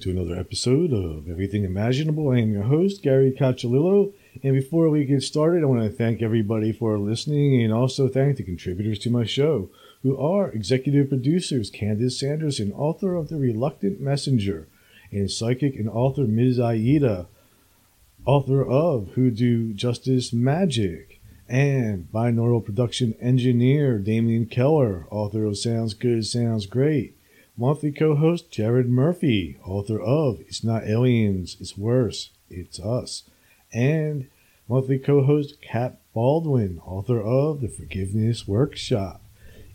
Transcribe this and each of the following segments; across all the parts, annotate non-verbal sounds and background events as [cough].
To another episode of Everything Imaginable. I am your host, Gary Cacciolillo. And before we get started, I want to thank everybody for listening and also thank the contributors to my show, who are executive producers Candace Sanderson, author of The Reluctant Messenger, and psychic and author Ms. Aida, author of Hoodoo Justice Magic, and binaural production engineer Damian Keller, author of Sounds Good, Sounds Great monthly co host Jared Murphy, author of It's Not Aliens, It's Worse, It's Us, and monthly co host Kat Baldwin, author of The Forgiveness Workshop.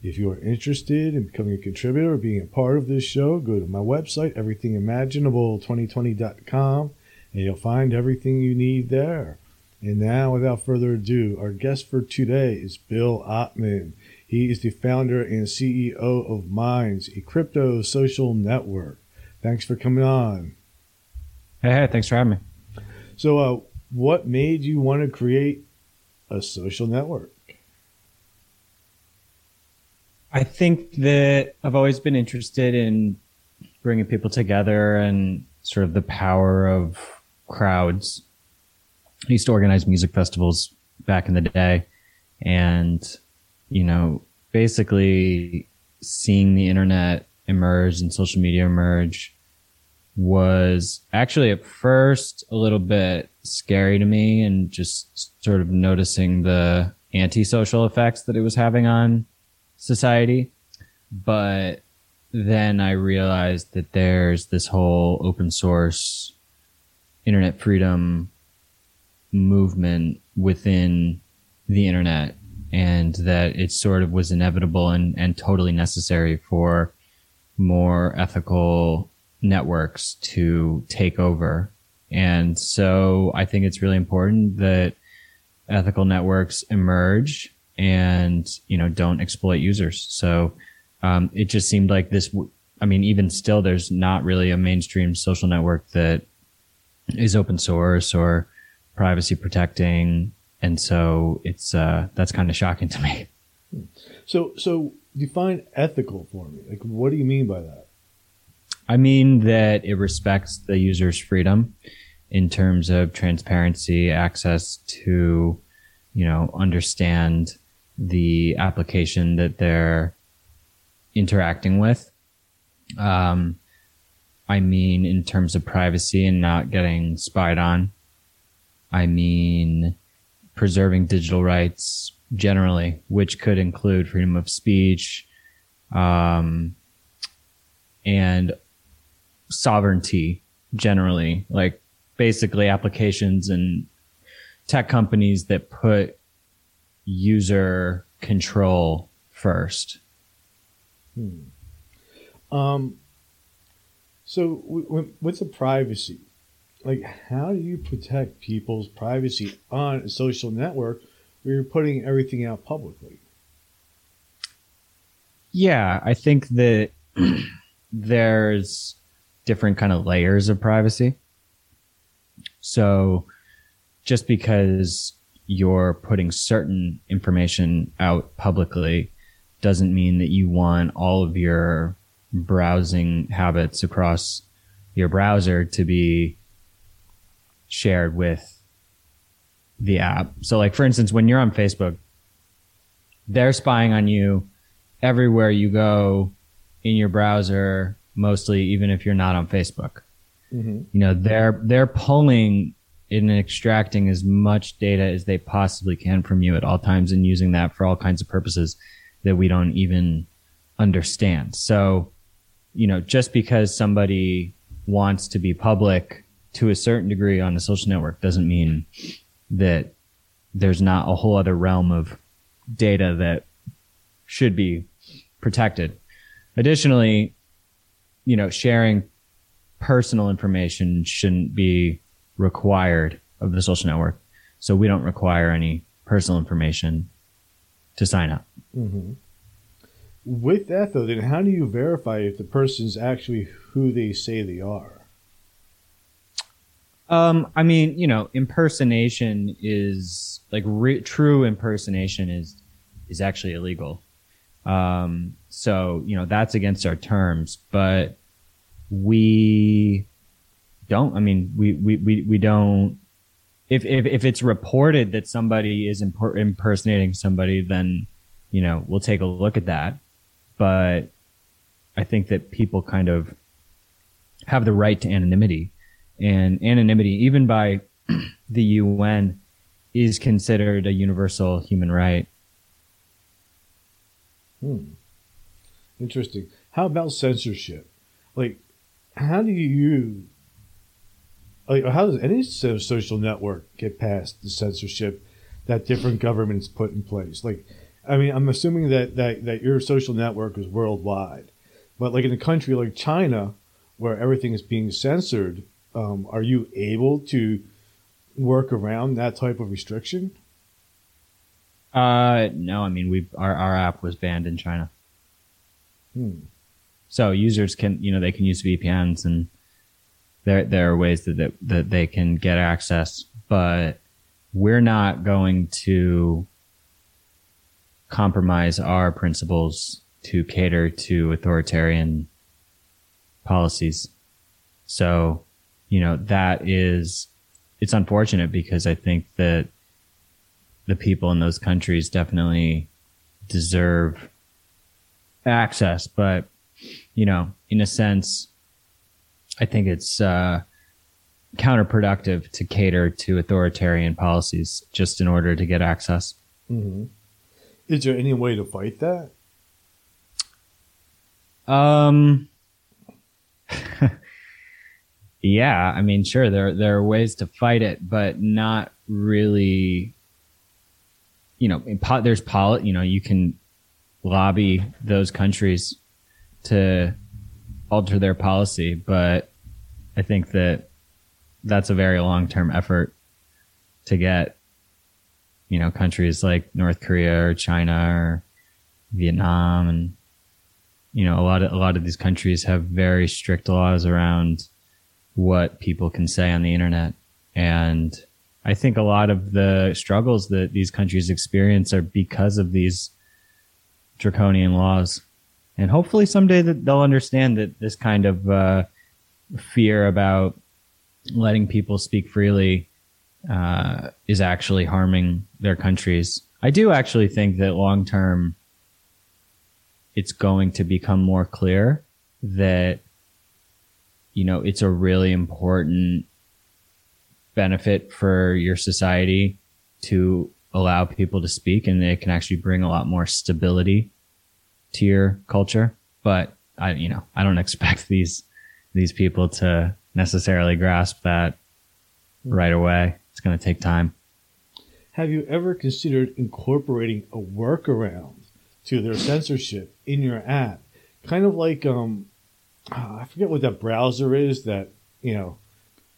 If you are interested in becoming a contributor or being a part of this show, go to my website, everythingimaginable2020.com, and you'll find everything you need there. And now, without further ado, our guest for today is Bill Ottman. He is the founder and CEO of Minds, a crypto social network. Thanks for coming on. Hey, hey, thanks for having me. So, uh, what made you want to create a social network? I think that I've always been interested in bringing people together and sort of the power of crowds. I used to organize music festivals back in the day, and you know, basically seeing the internet emerge and social media emerge was actually at first a little bit scary to me and just sort of noticing the antisocial effects that it was having on society. But then I realized that there's this whole open source internet freedom movement within the internet and that it sort of was inevitable and, and totally necessary for more ethical networks to take over. And so I think it's really important that ethical networks emerge and, you know, don't exploit users. So, um, it just seemed like this, I mean, even still, there's not really a mainstream social network that is open source or privacy protecting and so it's uh, that's kind of shocking to me. So, so define ethical for me. Like, what do you mean by that? I mean that it respects the user's freedom in terms of transparency, access to, you know, understand the application that they're interacting with. Um, I mean, in terms of privacy and not getting spied on. I mean, preserving digital rights generally, which could include freedom of speech, um, and sovereignty generally, like basically applications and tech companies that put user control first. Hmm. Um, so w- w- what's the privacy? Like how do you protect people's privacy on a social network where you're putting everything out publicly? Yeah, I think that [clears throat] there's different kind of layers of privacy. So just because you're putting certain information out publicly doesn't mean that you want all of your browsing habits across your browser to be shared with the app. So like for instance, when you're on Facebook, they're spying on you everywhere you go in your browser, mostly even if you're not on Facebook. Mm-hmm. You know, they're they're pulling and extracting as much data as they possibly can from you at all times and using that for all kinds of purposes that we don't even understand. So, you know, just because somebody wants to be public to a certain degree on a social network doesn't mean that there's not a whole other realm of data that should be protected. Additionally, you know, sharing personal information shouldn't be required of the social network. So we don't require any personal information to sign up. Mm-hmm. With that, though, then how do you verify if the person's actually who they say they are? Um, I mean, you know, impersonation is like re- true impersonation is is actually illegal. Um, so you know that's against our terms, but we don't. I mean, we we we, we don't. If, if if it's reported that somebody is imper- impersonating somebody, then you know we'll take a look at that. But I think that people kind of have the right to anonymity, and anonymity, even by the UN, is considered a universal human right. Hmm. Interesting. How about censorship? Like, how do you like how does any social network get past the censorship that different governments put in place? Like, I mean, I'm assuming that that that your social network is worldwide, but like in a country like China, where everything is being censored, um, are you able to work around that type of restriction? Uh, no. I mean, we our our app was banned in China. Hmm. So users can, you know, they can use VPNs and there there are ways that, that that they can get access, but we're not going to compromise our principles to cater to authoritarian policies. So, you know, that is it's unfortunate because I think that the people in those countries definitely deserve access, but you know, in a sense, I think it's uh, counterproductive to cater to authoritarian policies just in order to get access. Mm-hmm. Is there any way to fight that? Um. [laughs] yeah, I mean, sure, there there are ways to fight it, but not really. You know, there's poli- You know, you can lobby those countries to alter their policy, but I think that that's a very long term effort to get, you know, countries like North Korea or China or Vietnam and you know, a lot of a lot of these countries have very strict laws around what people can say on the internet. And I think a lot of the struggles that these countries experience are because of these draconian laws and hopefully someday that they'll understand that this kind of uh, fear about letting people speak freely uh, is actually harming their countries. I do actually think that long term, it's going to become more clear that you know it's a really important benefit for your society to allow people to speak and it can actually bring a lot more stability to your culture. But I, you know, I don't [laughs] expect these these people to necessarily grasp that right away. It's going to take time. Have you ever considered incorporating a workaround to their censorship in your app? Kind of like um, I forget what that browser is that you know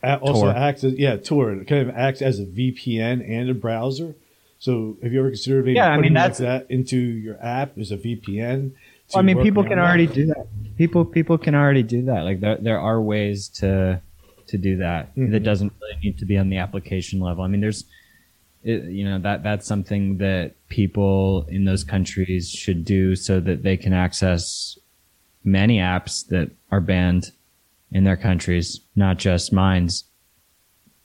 also Tor. acts as yeah Tor. It kind of acts as a VPN and a browser. So have you ever considered maybe yeah, I mean, that's, like that into your app as a VPN? Well, I mean, people can already do that. People people can already do that. Like there there are ways to to do that. Mm-hmm. That doesn't really need to be on the application level. I mean, there's it, you know that that's something that people in those countries should do so that they can access many apps that are banned in their countries, not just Minds.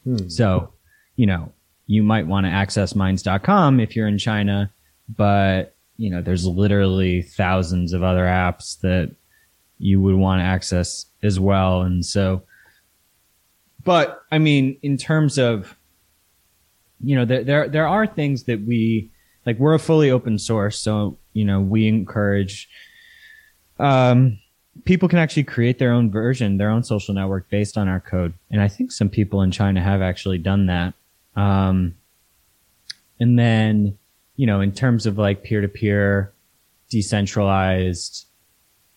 Hmm. So, you know, you might want to access minds.com if you're in China, but you know, there's literally thousands of other apps that you would want to access as well. And so, but I mean, in terms of, you know, there, there, there are things that we, like we're a fully open source. So, you know, we encourage, um, people can actually create their own version, their own social network based on our code. And I think some people in China have actually done that. Um, and then, you know, in terms of like peer to peer, decentralized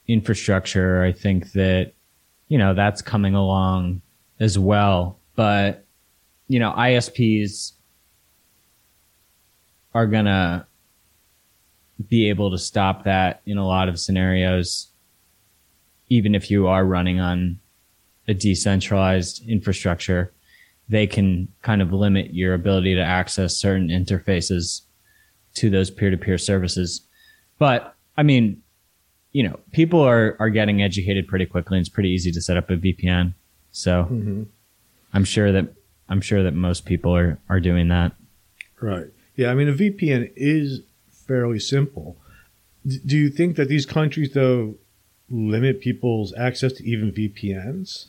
infrastructure, I think that, you know, that's coming along as well. But, you know, ISPs are going to be able to stop that in a lot of scenarios, even if you are running on a decentralized infrastructure they can kind of limit your ability to access certain interfaces to those peer to peer services. But I mean, you know, people are are getting educated pretty quickly. And it's pretty easy to set up a VPN. So Mm-hmm. I'm sure that I'm sure that most people are are doing that. Right. Yeah. I mean, a VPN is fairly simple. D- do you think that these countries, though, limit people's access to even VPNs?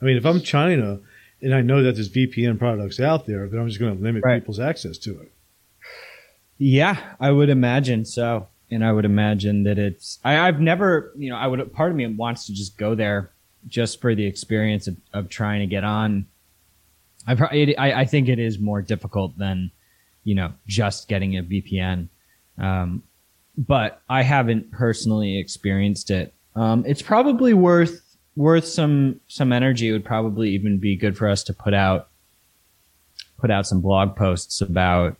I mean, if I'm China and I know that there's VPN products out there, then I'm just going to limit Right. people's access to it. Yeah, I would imagine so. And I would imagine that it's, I, I've never, you know, I would, part of me wants to just go there just for the experience of, of trying to get on. I've, I, I think it is more difficult than, you know, just getting a VPN. Um, but I haven't personally experienced it. Um, it's probably worth, worth some, some energy. It would probably even be good for us to put out, put out some blog posts about,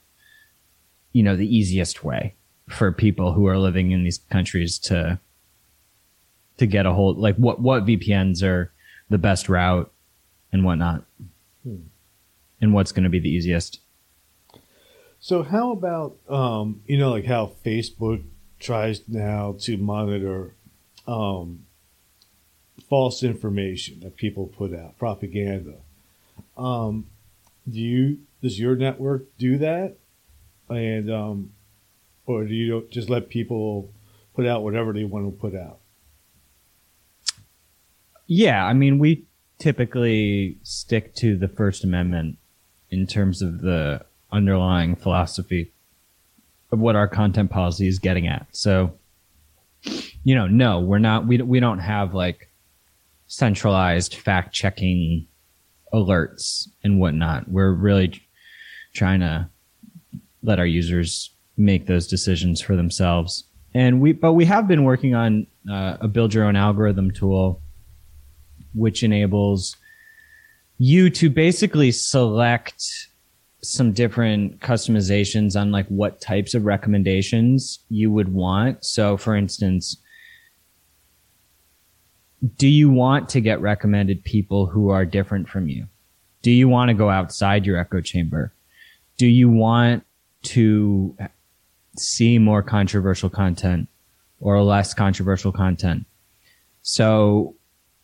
you know, the easiest way for people who are living in these countries to to get a hold like what what VPNs are the best route and whatnot. Hmm. And what's going to be the easiest. So, how about, um, you know, like how Facebook tries now to monitor um, false information that people put out, propaganda? Um, do you, does your network do that? And, um, or do you just let people put out whatever they want to put out? Yeah, I mean we typically stick to the First Amendment in terms of the underlying philosophy of what our content policy is getting at. So, you know, no, we're not. We we don't have like centralized fact checking alerts and whatnot. We're really trying to let our users make those decisions for themselves. And we, but we have been working on uh, a build your own algorithm tool, which enables you to basically select some different customizations on like what types of recommendations you would want. So for instance, do you want to get recommended people who are different from you? Do you want to go outside your echo chamber? Do you want to see more controversial content or less controversial content? So,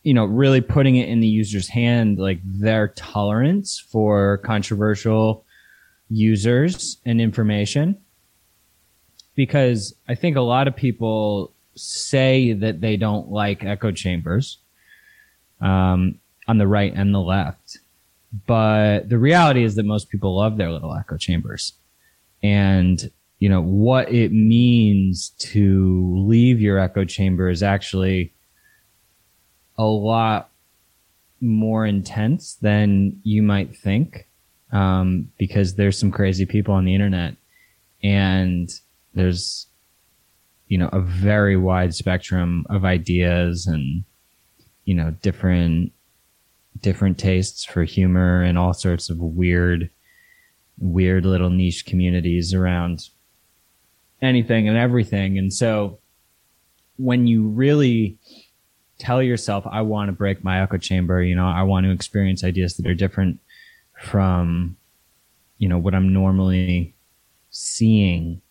you know, really putting it in the user's hand, like their tolerance for controversial users and information. Because I think a lot of people say that they don't like echo chambers um, on the right and the left. But the reality is that most people love their little echo chambers. And, you know, what it means to leave your echo chamber is actually a lot more intense than you might think. Um, because there's some crazy people on the internet and there's, you know, a very wide spectrum of ideas and, you know, different, different tastes for humor and all sorts of weird, weird little niche communities around anything and everything. And so when you really tell yourself, I want to break my echo chamber, you know, I want to experience ideas that are different from, you know, what I'm normally seeing.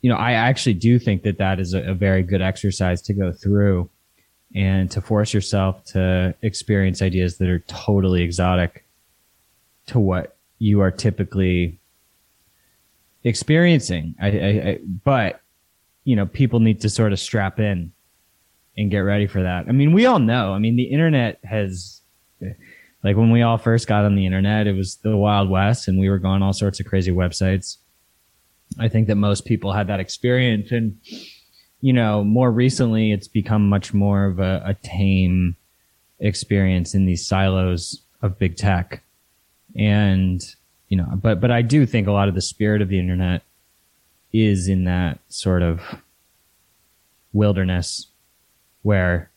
You know, I actually do think that that is a, a very good exercise to go through and to force yourself to experience ideas that are totally exotic to what you are typically experiencing. I, I, I, but you know, people need to sort of strap in and get ready for that. I mean, we all know. I mean, the internet has, like, when we all first got on the internet, it was the Wild West, and we were going all sorts of crazy websites. I think that most people had that experience, and you know, more recently, it's become much more of a, a tame experience in these silos of big tech. And, you know, but, but I do think a lot of the spirit of the internet is in that sort of wilderness where,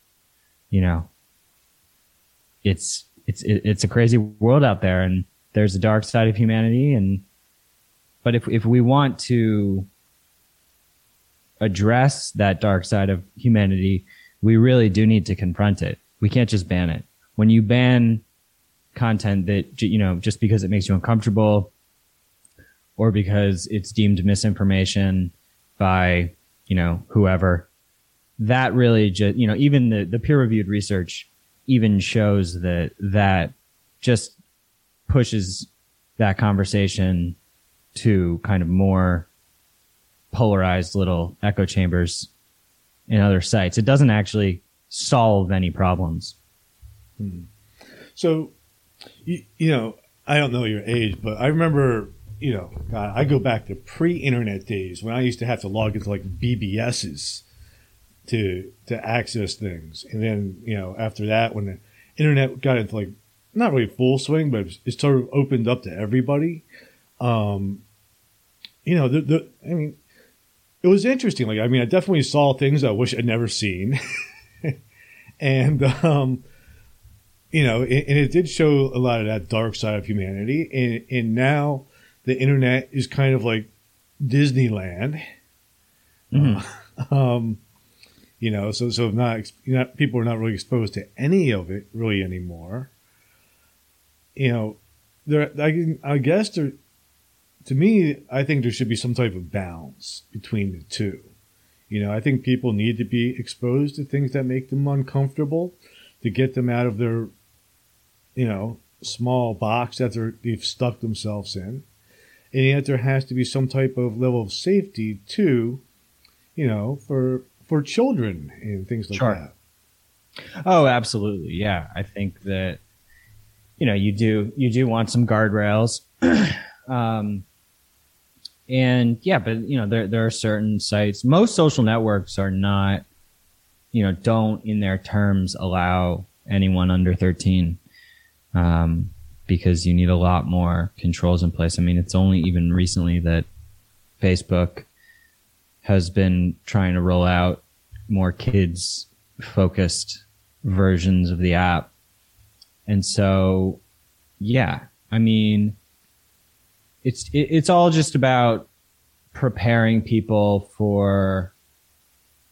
you know, it's, it's, it- it's a crazy world out there and there's a dark side of humanity. And, but if, if we want to address that dark side of humanity, we really do need to confront it. We can't just ban it. When you ban content that, you know, just because it makes you uncomfortable or because it's deemed misinformation by, you know, whoever, that really just you know even the the peer reviewed research even shows that that just pushes that conversation to kind of more polarized little echo chambers in other sites. It doesn't actually solve any problems. Hmm. So, you, you know, I don't know your age, but I remember, you know, God, I go back to pre-internet days when I used to have to log into like BBSs to to access things, and then you know after that when the internet got into like not really full swing, but it sort of opened up to everybody. Um, you know, the, the I mean, it was interesting. Like, I mean, I definitely saw things I wish I'd never seen, [laughs] and um, you know, and, and, it did show a lot of that dark side of humanity. And and now the internet is kind of like Disneyland. Mm-hmm. [laughs] um, you know, so so not, not people are not really exposed to any of it really anymore. You know, there I, I guess there to me, I think there should be some type of balance between the two. You know, I think people need to be exposed to things that make them uncomfortable to get them out of their, you know, small box that they're, they've stuck themselves in. And yet there has to be some type of level of safety too, you know, for for children and things like sure. that. Oh, absolutely. Yeah. I think that, you know, you do, you do want some guardrails. [clears throat] um, and yeah, but you know, there there are certain sites. Most social networks are not, you know, don't in their terms allow anyone under thirteen, um, because you need a lot more controls in place. I mean, it's only even recently that Facebook has been trying to roll out more kids focused versions of the app, and so yeah, I mean it's it's all just about preparing people for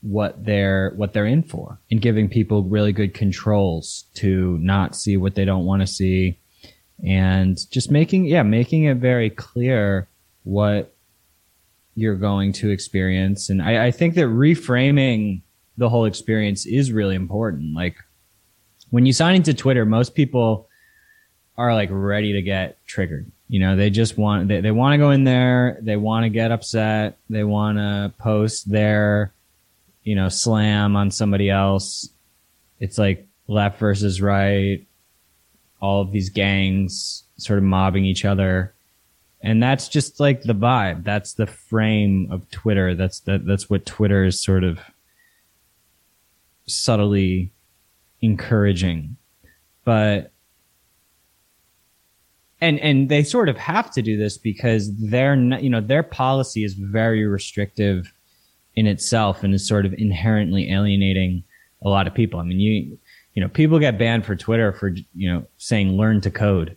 what they're what they're in for and giving people really good controls to not see what they don't want to see and just making yeah making it very clear what you're going to experience. And I, I think that reframing the whole experience is really important like when you sign into twitter most people are like ready to get triggered you know, they just want they, they want to go in there, they want to get upset, they want to post their you know, slam on somebody else. It's like left versus right, all of these gangs sort of mobbing each other. And that's just like the vibe. That's the frame of Twitter. That's that that's what Twitter is sort of subtly encouraging. But and and they sort of have to do this because their you know their policy is very restrictive in itself and is sort of inherently alienating a lot of people. I mean, you you know, people get banned for Twitter for you know saying learn to code.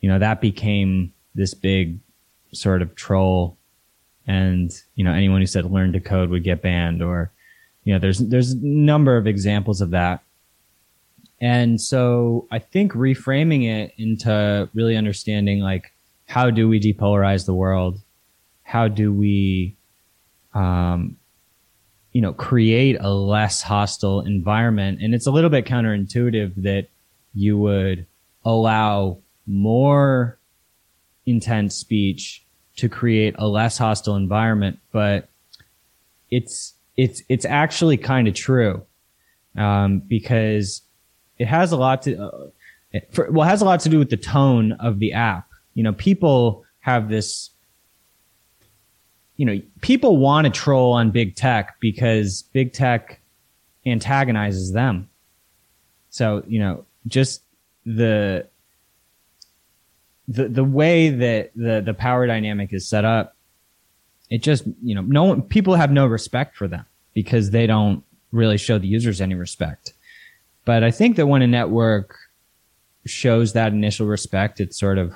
You know, that became this big sort of troll and you know anyone who said learn to code would get banned or you know there's there's a number of examples of that and so I think reframing it into really understanding like how do we depolarize the world? How do we, um, you know, create a less hostile environment? And it's a little bit counterintuitive that you would allow more intense speech to create a less hostile environment, but it's it's it's actually kind of true um, because it has a lot to, uh, for, well, it has a lot to do with the tone of the app. You know, people have this, you know, people want to troll on big tech because big tech antagonizes them. So, you know, just the, the, the way that the, the power dynamic is set up, it just, you know, no one, people have no respect for them because they don't really show the users any respect. But I think that when a network shows that initial respect, it sort of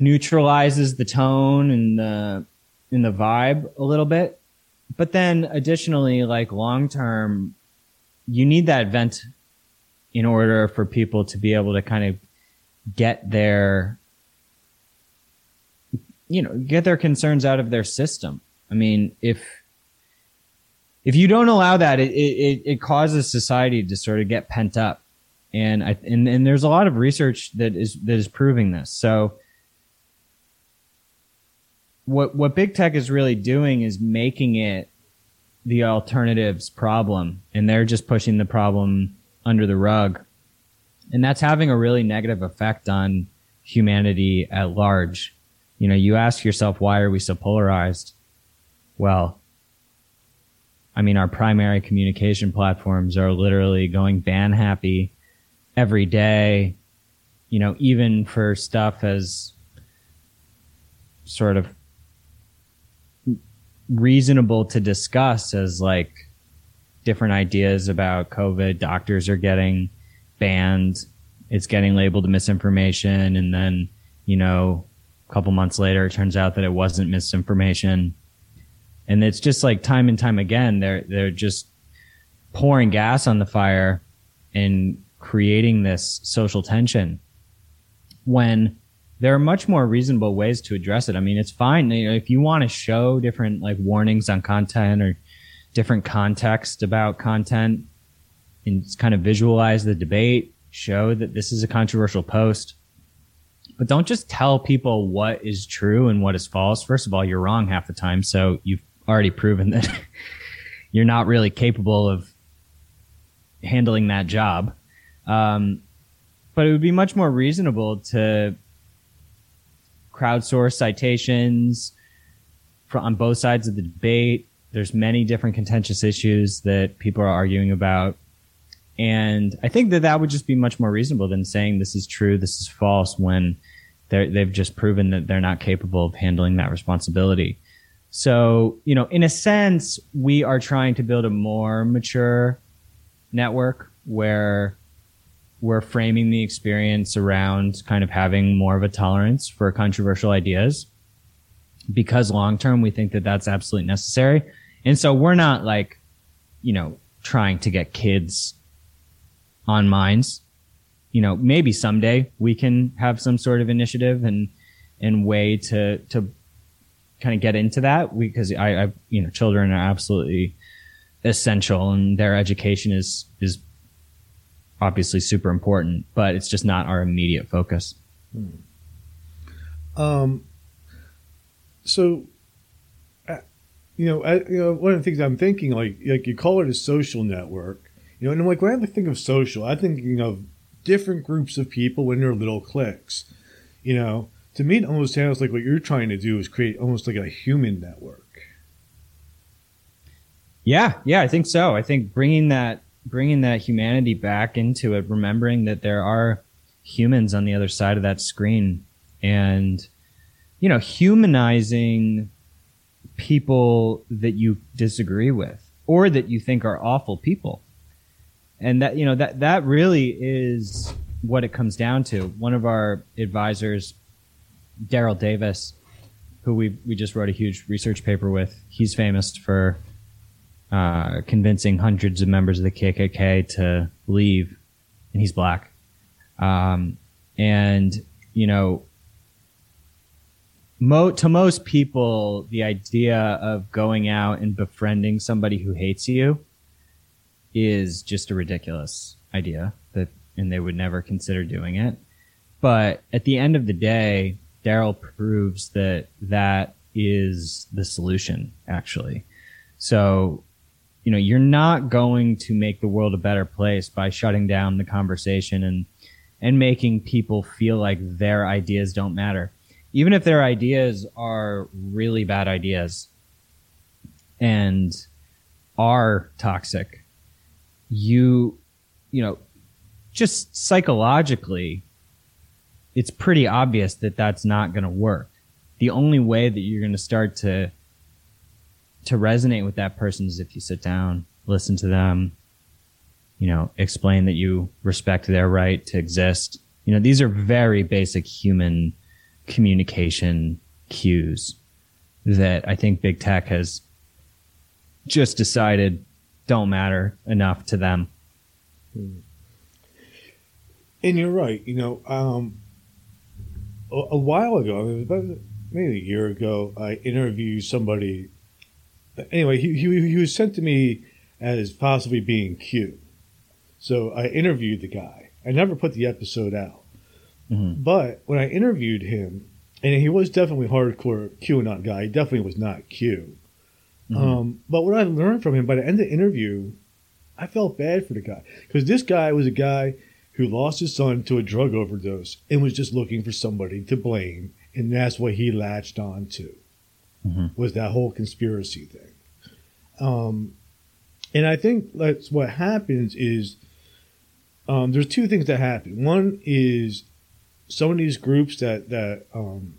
neutralizes the tone and the in the vibe a little bit. But then additionally, like long term, you need that vent in order for people to be able to kind of get their you know, get their concerns out of their system. I mean, if if you don't allow that, it, it, it causes society to sort of get pent up. And I, and, and there's a lot of research that is, that is proving this. So what, what big tech is really doing is making it the alternatives problem and they're just pushing the problem under the rug. And that's having a really negative effect on humanity at large. You know, you ask yourself, why are we so polarized? Well, I mean, our primary communication platforms are literally going ban happy every day, you know, even for stuff as sort of reasonable to discuss as like different ideas about COVID. Doctors are getting banned. It's getting labeled misinformation. And then, you know, a couple months later, it turns out that it wasn't misinformation. And it's just like time and time again, they're, they're just pouring gas on the fire and creating this social tension when there are much more reasonable ways to address it. I mean, it's fine you know, if you want to show different like warnings on content or different context about content and kind of visualize the debate, show that this is a controversial post. But don't just tell people what is true and what is false. First of all, you're wrong half the time. So you've already proven that [laughs] you're not really capable of handling that job. Um, but it would be much more reasonable to crowdsource citations for, on both sides of the debate. There's many different contentious issues that people are arguing about. And I think that that would just be much more reasonable than saying this is true, this is false when they've just proven that they're not capable of handling that responsibility. So, you know, in a sense, we are trying to build a more mature network where we're framing the experience around kind of having more of a tolerance for controversial ideas because long term we think that that's absolutely necessary. And so we're not like, you know, trying to get kids on minds. You know, maybe someday we can have some sort of initiative and and way to to kind of get into that because I, I you know children are absolutely essential and their education is is obviously super important, but it's just not our immediate focus. Hmm. Um, so, uh, you know, I, you know, one of the things I'm thinking, like, like you call it a social network, you know, and I'm like, when I think of social, I'm thinking of different groups of people in their little cliques. You know, to me, it almost sounds like what you're trying to do is create almost like a human network. Yeah, yeah, I think so. I think bringing that bringing that humanity back into it, remembering that there are humans on the other side of that screen and, you know, humanizing people that you disagree with or that you think are awful people. And that, you know, that, that really is what it comes down to. One of our advisors, Daryl Davis, who we, we just wrote a huge research paper with, he's famous for uh, convincing hundreds of members of the KKK to leave, and he's black. Um, and you know, mo- to most people, the idea of going out and befriending somebody who hates you is just a ridiculous idea that, and they would never consider doing it. But at the end of the day, Daryl proves that that is the solution, actually. So you know, you're not going to make the world a better place by shutting down the conversation and and making people feel like their ideas don't matter. Even if their ideas are really bad ideas and are toxic, you you know, just psychologically it's pretty obvious that that's not going to work. The only way that you're going to start to to resonate with that person is if you sit down, listen to them, you know, explain that you respect their right to exist. You know, these are very basic human communication cues that I think big tech has just decided don't matter enough to them. And you're right. You know, um, a, a while ago, about maybe a year ago, I interviewed somebody anyway, he, he he was sent to me as possibly being Q. So I interviewed the guy. I never put the episode out, Mhm. but when I interviewed him, and he was definitely hardcore QAnon guy. He definitely was not Q. Mhm. Um, but what I learned from him by the end of the interview, I felt bad for the guy because this guy was a guy who lost his son to a drug overdose and was just looking for somebody to blame, and that's what he latched on to Mhm. was that whole conspiracy thing. Um, and I think that's what happens is um, there's two things that happen. One is some of these groups that that um,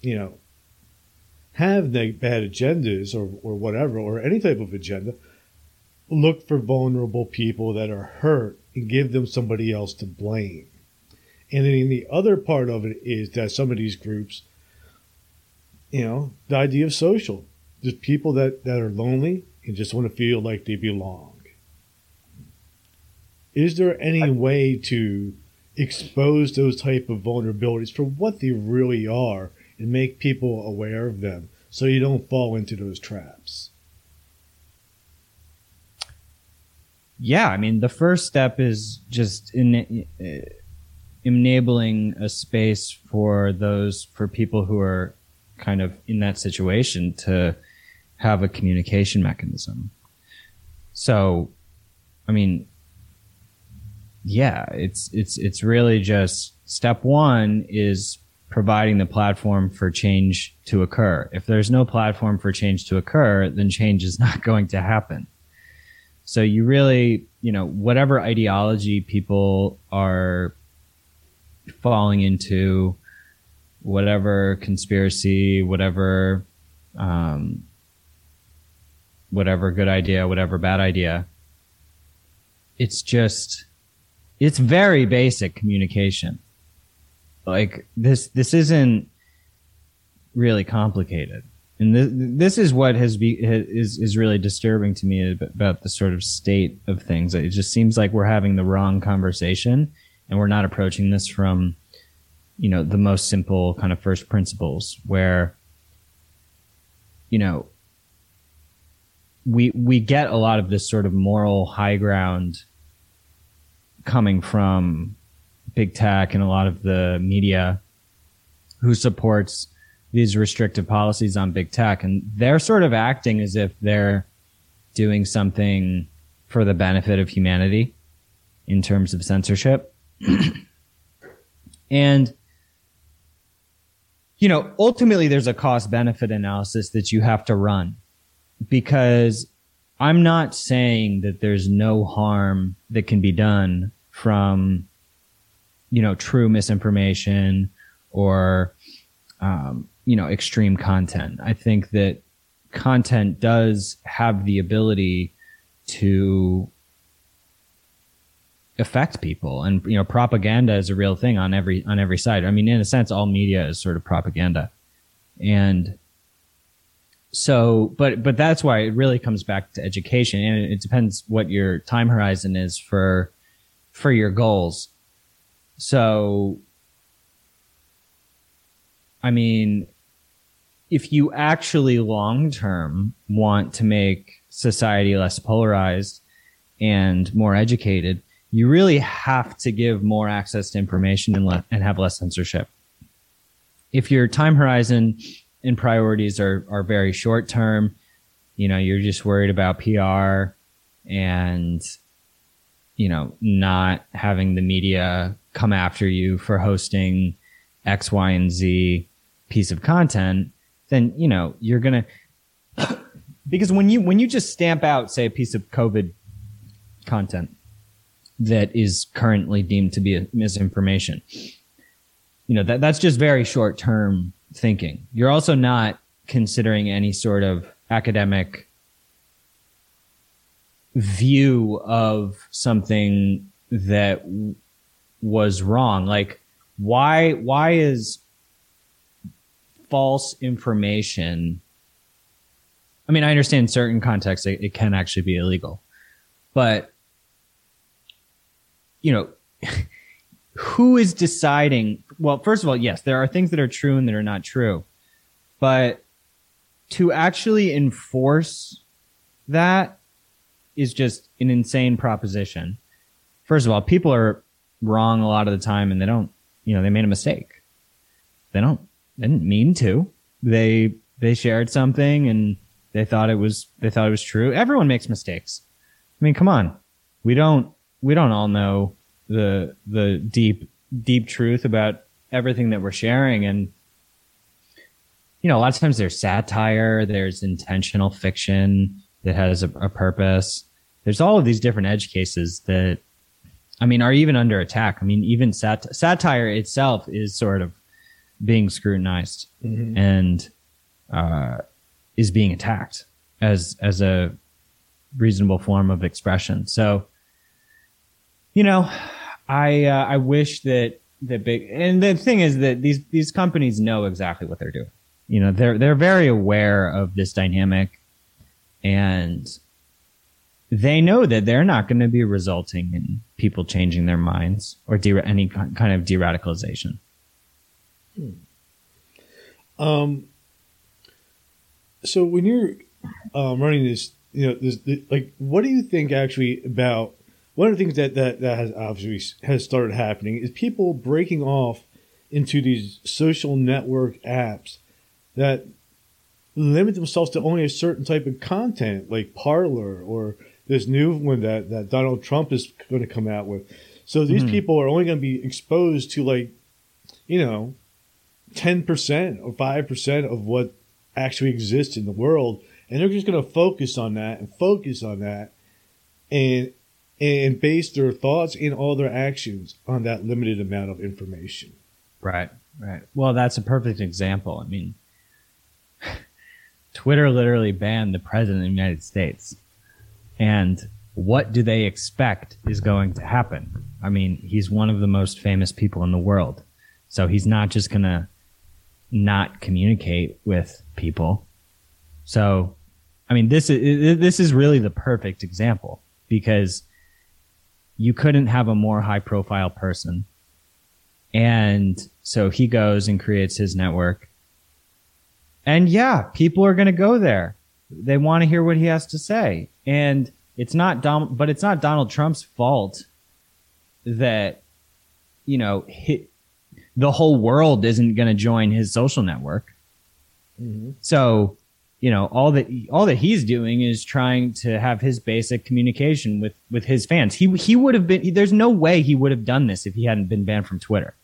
you know have neg- bad agendas or or whatever or any type of agenda look for vulnerable people that are hurt and give them somebody else to blame. And then the other part of it is that some of these groups, you know, the idea of social, just people that, that are lonely and just want to feel like they belong. Is there any way to expose those type of vulnerabilities for what they really are and make people aware of them so you don't fall into those traps? Yeah, I mean, the first step is just in, uh, enabling a space for those for people who are kind of in that situation to have a communication mechanism. So, I mean, yeah, it's it's it's really just step one is providing the platform for change to occur. If there's no platform for change to occur, then change is not [laughs] going to happen. So you really, you know, whatever ideology people are falling into, whatever conspiracy, whatever, um, whatever good idea, whatever bad idea, it's just, it's very basic communication. Like this, this isn't really complicated and this, this is what has be is is really disturbing to me about the sort of state of things. It just seems like we're having the wrong conversation, and we're not approaching this from, you know, the most simple kind of first principles, where, you know, we we get a lot of this sort of moral high ground coming from big tech and a lot of the media who supports these restrictive policies on big tech and they're sort of acting as if they're doing something for the benefit of humanity in terms of censorship. [clears throat] and you know, ultimately there's a cost benefit analysis that you have to run because I'm not saying that there's no harm that can be done from you know, true misinformation or um, you know extreme content. I think that content does have the ability to affect people. And you know propaganda is a real thing on every on every side. I mean in a sense all media is sort of propaganda. And so but but that's why it really comes back to education. And it, depends what your time horizon is for for your goals so i mean if you actually long term want to make society less polarized and more educated, you really have to give more access to information and, le- and have less censorship. If your time horizon and priorities are, are very short term, you know, you're just worried about PR and, you know, not having the media come after you for hosting X, Y, and Z piece of content, then you know you're gonna [coughs] because when you when you just stamp out say a piece of covid content that is currently deemed to be a misinformation you know that that's just very short term thinking. You're also not considering any sort of academic view of something that was wrong like why why is false information i mean i understand in certain contexts it, it can actually be illegal but you know [laughs] who is deciding well first of all yes there are things that are true and that are not true but to actually enforce that is just an insane proposition. First of all, people are wrong a lot of the time and they don't, you know, they made a mistake. They don't, they didn't mean to. They, they shared something and they thought it was, they thought it was true. Everyone makes mistakes. I mean, come on. We don't, we don't all know the, the deep, deep truth about everything that we're sharing. And, you know, a lot of times there's satire, there's intentional fiction that has a, a purpose. There's all of these different edge cases that, I mean, are even under attack. I mean, even sat- satire itself is sort of being scrutinized mm-hmm. and uh, is being attacked as as a reasonable form of expression. So, you know, I uh, I wish that the big and the thing is that these these companies know exactly what they're doing. You know, they're they're very aware of this dynamic, and they know that they're not going to be resulting in people changing their minds or de- any kind of de-radicalization. Hmm. Um. So when you're um, running this, you know, this, this, like, what do you think actually about one of the things that, that, that has obviously has started happening is people breaking off into these social network apps that limit themselves to only a certain type of content, like Parler or this new one that, that Donald Trump is going to come out with. So these mm-hmm. people are only going to be exposed to like, you know, 10% or 5% of what actually exists in the world. And they're just going to focus on that and focus on that. And and base their thoughts and all their actions on that limited amount of information. Right, right. Well, that's a perfect example. I mean, [laughs] Twitter literally banned the president of the United States. And what do they expect is going to happen? I mean, he's one of the most famous people in the world. So he's not just going to not communicate with people. So, I mean, this is, this is really the perfect example because you couldn't have a more high profile person. And so he goes and creates his network. And yeah, people are going to go there. They want to hear what he has to say. And it's not Dom, but it's not Donald Trump's fault that, you know, the whole world isn't going to join his social network. Mm-hmm. So you know all that all that he's doing is trying to have his basic communication with with his fans he he would have been there's no way he would have done this if he hadn't been banned from twitter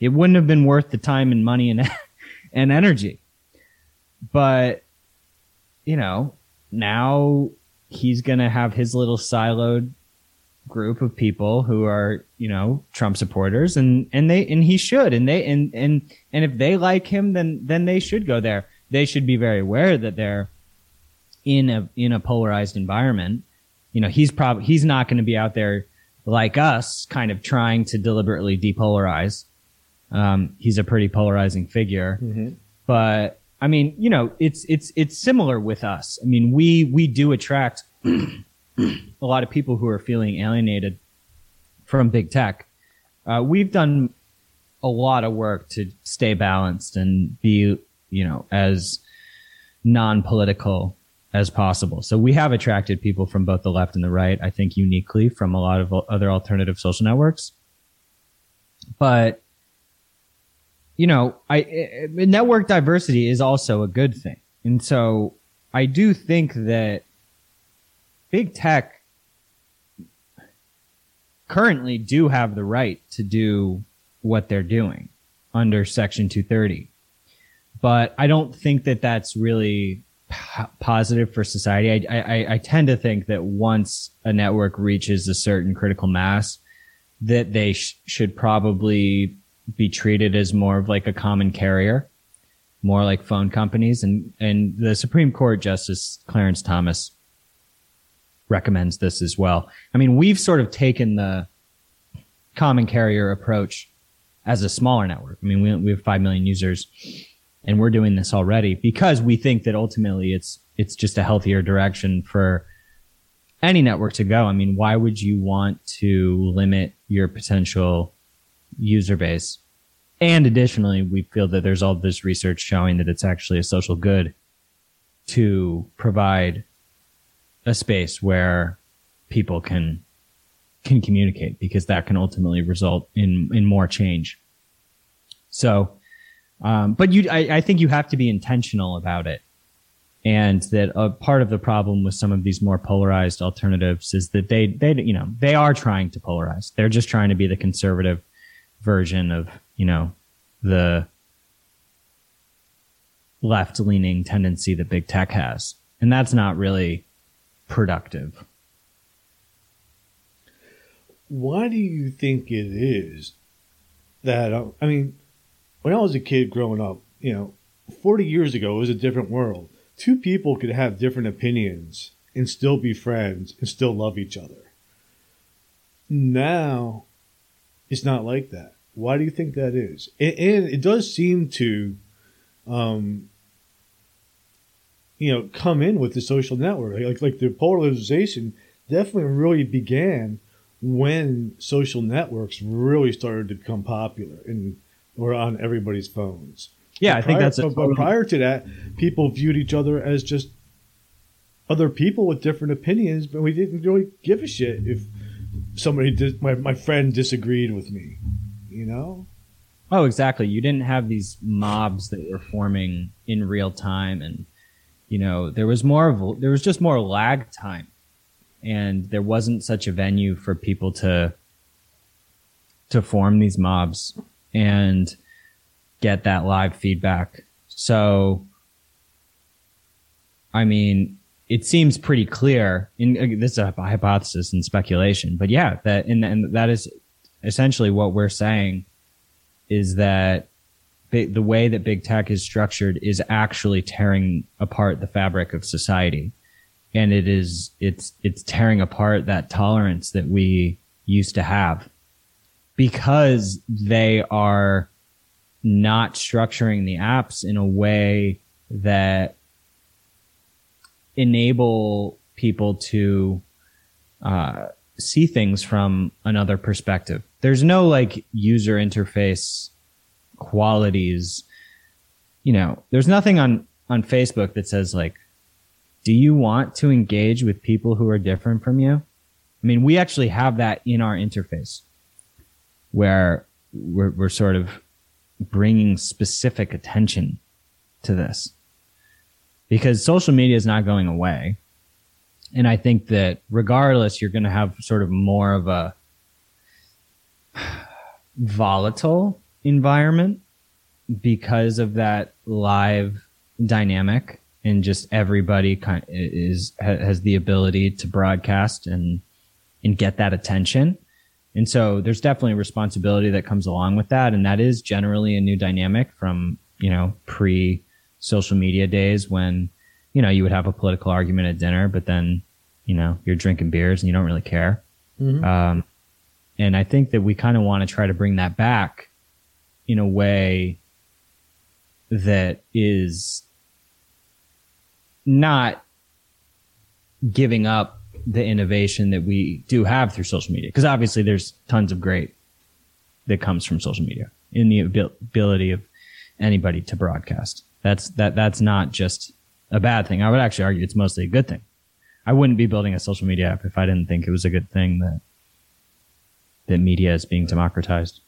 it wouldn't have been worth the time and money and [laughs] and energy but you know now he's going to have his little siloed group of people who are you know Trump supporters and and they and he should and they and and and if they like him then then they should go there they should be very aware that they're in a in a polarized environment. You know, he's probably he's not going to be out there like us, kind of trying to deliberately depolarize. Um, he's a pretty polarizing figure, mm-hmm. but I mean, you know, it's it's it's similar with us. I mean, we we do attract [clears throat] a lot of people who are feeling alienated from big tech. Uh, we've done a lot of work to stay balanced and be you know, as non-political as possible. So we have attracted people from both the left and the right, I think uniquely from a lot of other alternative social networks. But you know, I it, network diversity is also a good thing. And so I do think that big tech currently do have the right to do what they're doing under section 230 but I don't think that that's really p- positive for society. I, I, I tend to think that once a network reaches a certain critical mass, that they sh- should probably be treated as more of like a common carrier, more like phone companies. And, and the Supreme Court Justice Clarence Thomas recommends this as well. I mean, we've sort of taken the common carrier approach as a smaller network. I mean, we, we have 5 million users and we're doing this already because we think that ultimately it's it's just a healthier direction for any network to go. I mean, why would you want to limit your potential user base? And additionally, we feel that there's all this research showing that it's actually a social good to provide a space where people can can communicate because that can ultimately result in in more change. So, um, but you, I, I think you have to be intentional about it, and that a part of the problem with some of these more polarized alternatives is that they they you know they are trying to polarize. They're just trying to be the conservative version of you know the left leaning tendency that big tech has, and that's not really productive why do you think it is that uh, I mean, when I was a kid growing up, you know, 40 years ago it was a different world. Two people could have different opinions and still be friends and still love each other. Now, it's not like that. Why do you think that is? And, and it does seem to, um, you know, come in with the social network. Like, like the polarization definitely really began when social networks really started to become popular and were on everybody's phones. Yeah, but I think that's. But, but prior to that, people viewed each other as just other people with different opinions, but we didn't really give a shit if somebody did, my my friend disagreed with me. You know. Oh, exactly. You didn't have these mobs that were forming in real time, and you know there was more of there was just more lag time and there wasn't such a venue for people to to form these mobs and get that live feedback. So, I mean, it seems pretty clear. In this is a hypothesis and speculation, but yeah, that and, and that is essentially what we're saying is that the way that big tech is structured is actually tearing apart the fabric of society and it is it's it's tearing apart that tolerance that we used to have because they are not structuring the apps in a way that enable people to uh, see things from another perspective. There's no like user interface qualities. You know, there's nothing on on Facebook that says like do you want to engage with people who are different from you? I mean, we actually have that in our interface where we're, we're sort of bringing specific attention to this because social media is not going away. And I think that regardless, you're going to have sort of more of a volatile environment because of that live dynamic and just everybody kind of is has the ability to broadcast and and get that attention. And so there's definitely a responsibility that comes along with that. And that is generally a new dynamic from, you know, pre social media days when, you know, you would have a political argument at dinner, but then, you know, you're drinking beers and you don't really care. Mm-hmm. Um, and I think that we kind of want to try to bring that back in a way that is not giving up the innovation that we do have through social media. Because obviously there's tons of great that comes from social media in the ability of anybody to broadcast. That's that that's not just a bad thing. I would actually argue it's mostly a good thing. I wouldn't be building a social media app if I didn't think it was a good thing that that media is being democratized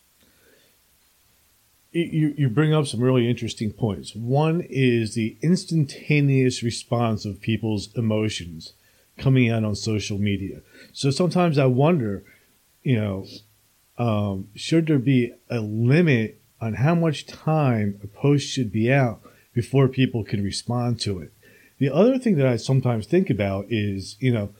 you, you bring up some really interesting points. One is the instantaneous response of people's emotions coming out on social media. So sometimes I wonder, you know, um, should there be a limit on how much time a post should be out before people can respond to it? The other thing that I sometimes think about is, you know,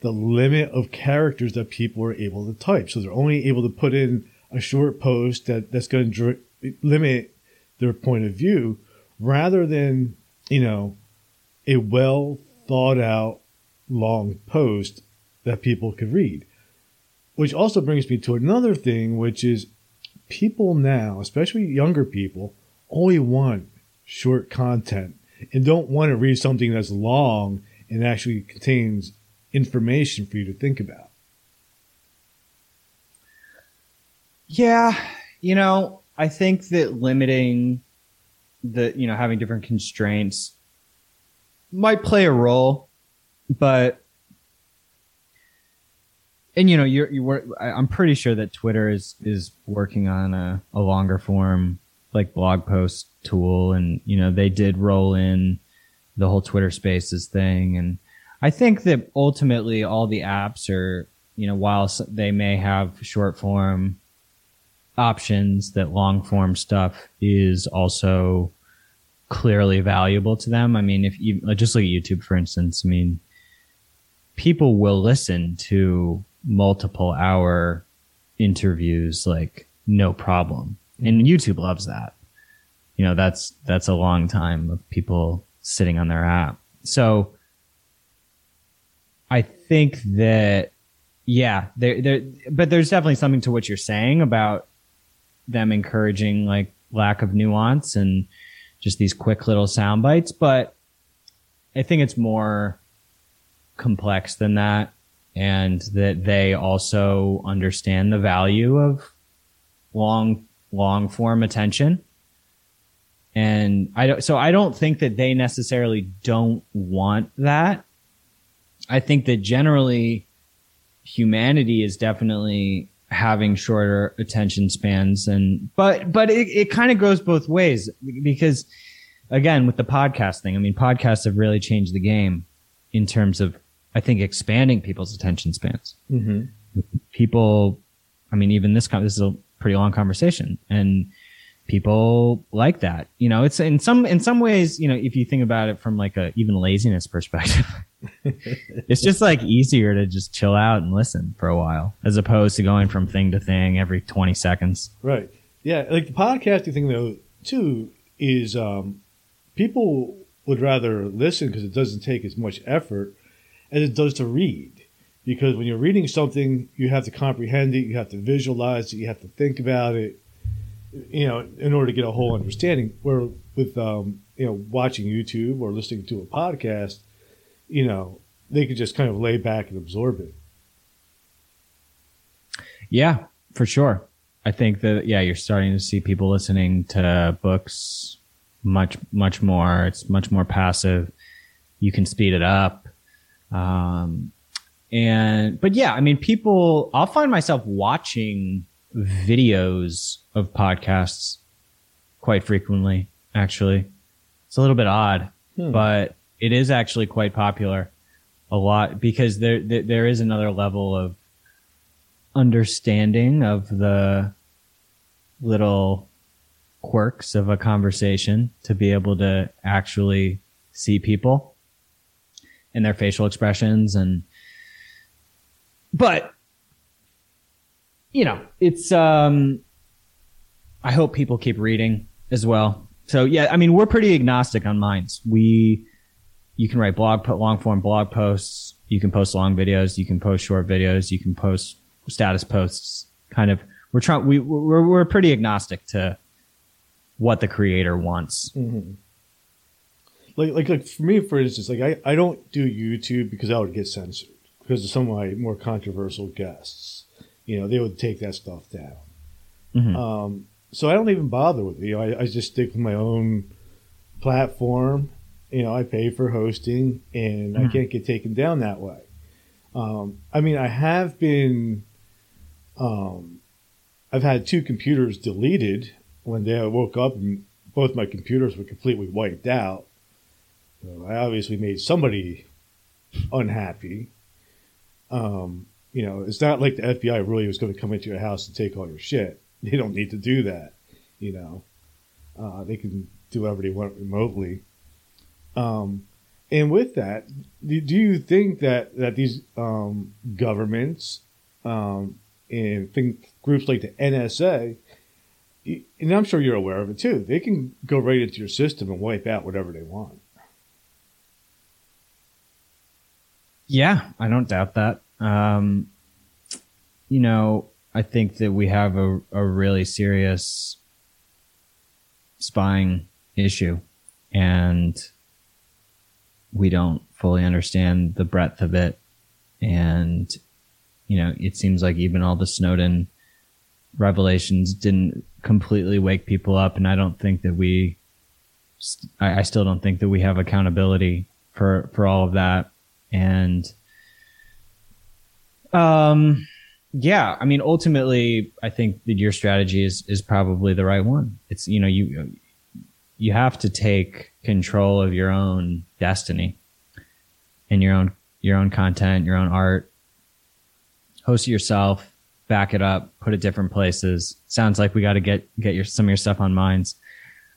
the limit of characters that people are able to type. So they're only able to put in a short post that, that's going to limit their point of view rather than, you know, a well thought out long post that people could read. Which also brings me to another thing, which is people now, especially younger people, only want short content and don't want to read something that's long and actually contains information for you to think about. Yeah, you know, I think that limiting the, you know, having different constraints might play a role, but and you know you're you were I'm pretty sure that Twitter is is working on a, a longer form like blog post tool, and you know they did roll in the whole Twitter Spaces thing, and I think that ultimately all the apps are you know while they may have short form options, that long form stuff is also clearly valuable to them. I mean, if you just look at YouTube, for instance, I mean, people will listen to multiple hour interviews like no problem. And YouTube loves that. You know, that's, that's a long time of people sitting on their app. So think that, yeah, there, there, but there's definitely something to what you're saying about them encouraging like lack of nuance and, just these quick little sound bites, but I think it's more complex than that and that they also understand the value of long long form attention. And I don't so I don't think that they necessarily don't want that. I think that generally humanity is definitely having shorter attention spans and but but it, it kind of goes both ways because again with the podcast thing i mean podcasts have really changed the game in terms of i think expanding people's attention spans mm-hmm. people i mean even this this is a pretty long conversation and people like that you know it's in some in some ways you know if you think about it from like a even laziness perspective [laughs] it's just like easier to just chill out and listen for a while as opposed to going from thing to thing every 20 seconds. Right. Yeah. Like the podcasting thing, though, too, is um, people would rather listen because it doesn't take as much effort as it does to read. Because when you're reading something, you have to comprehend it, you have to visualize it, you have to think about it, you know, in order to get a whole understanding. Where with, um, you know, watching YouTube or listening to a podcast, you know, they could just kind of lay back and absorb it. Yeah, for sure. I think that yeah, you're starting to see people listening to books much much more. It's much more passive. You can speed it up. Um, and but yeah, I mean, people. I'll find myself watching videos of podcasts quite frequently. Actually, it's a little bit odd, hmm. but it is actually quite popular a lot because there, there, is another level of understanding of the little quirks of a conversation to be able to actually see people and their facial expressions and but you know it's um i hope people keep reading as well. So yeah i mean we're pretty agnostic on minds. We you can write blog, put long form blog posts. You can post long videos. You can post short videos. You can post status posts. Kind of, we're trying, we, we're, we're pretty agnostic to what the creator wants. Mm-hmm. Like, like, like for me, for instance, like I, I don't do YouTube because I would get censored because of some of my more controversial guests. You know, they would take that stuff down. Mm-hmm. Um, so I don't even bother with it. You know, I, I just stick with my own platform you know, I pay for hosting and mm-hmm. I can't get taken down that way. Um, I mean, I have been, um, I've had two computers deleted. One day I woke up and both my computers were completely wiped out. So I obviously made somebody unhappy. Um, you know, it's not like the FBI really was going to come into your house and take all your shit. They don't need to do that. You know, uh, they can do whatever they want remotely. Um, and with that, do you think that that these um, governments um, and think groups like the NSA, and I'm sure you're aware of it too, they can go right into your system and wipe out whatever they want. Yeah, I don't doubt that. Um, you know, I think that we have a, a really serious spying issue, and we don't fully understand the breadth of it. And, you know, it seems like even all the Snowden revelations didn't completely wake people up. And I don't think that we, I, I still don't think that we have accountability for for all of that. And um yeah, I mean ultimately I think that your strategy is is probably the right one. It's you know you you have to take control of your own destiny and your own your own content, your own art. Host it yourself, back it up, put it different places. Sounds like we got to get get your some of your stuff on Minds.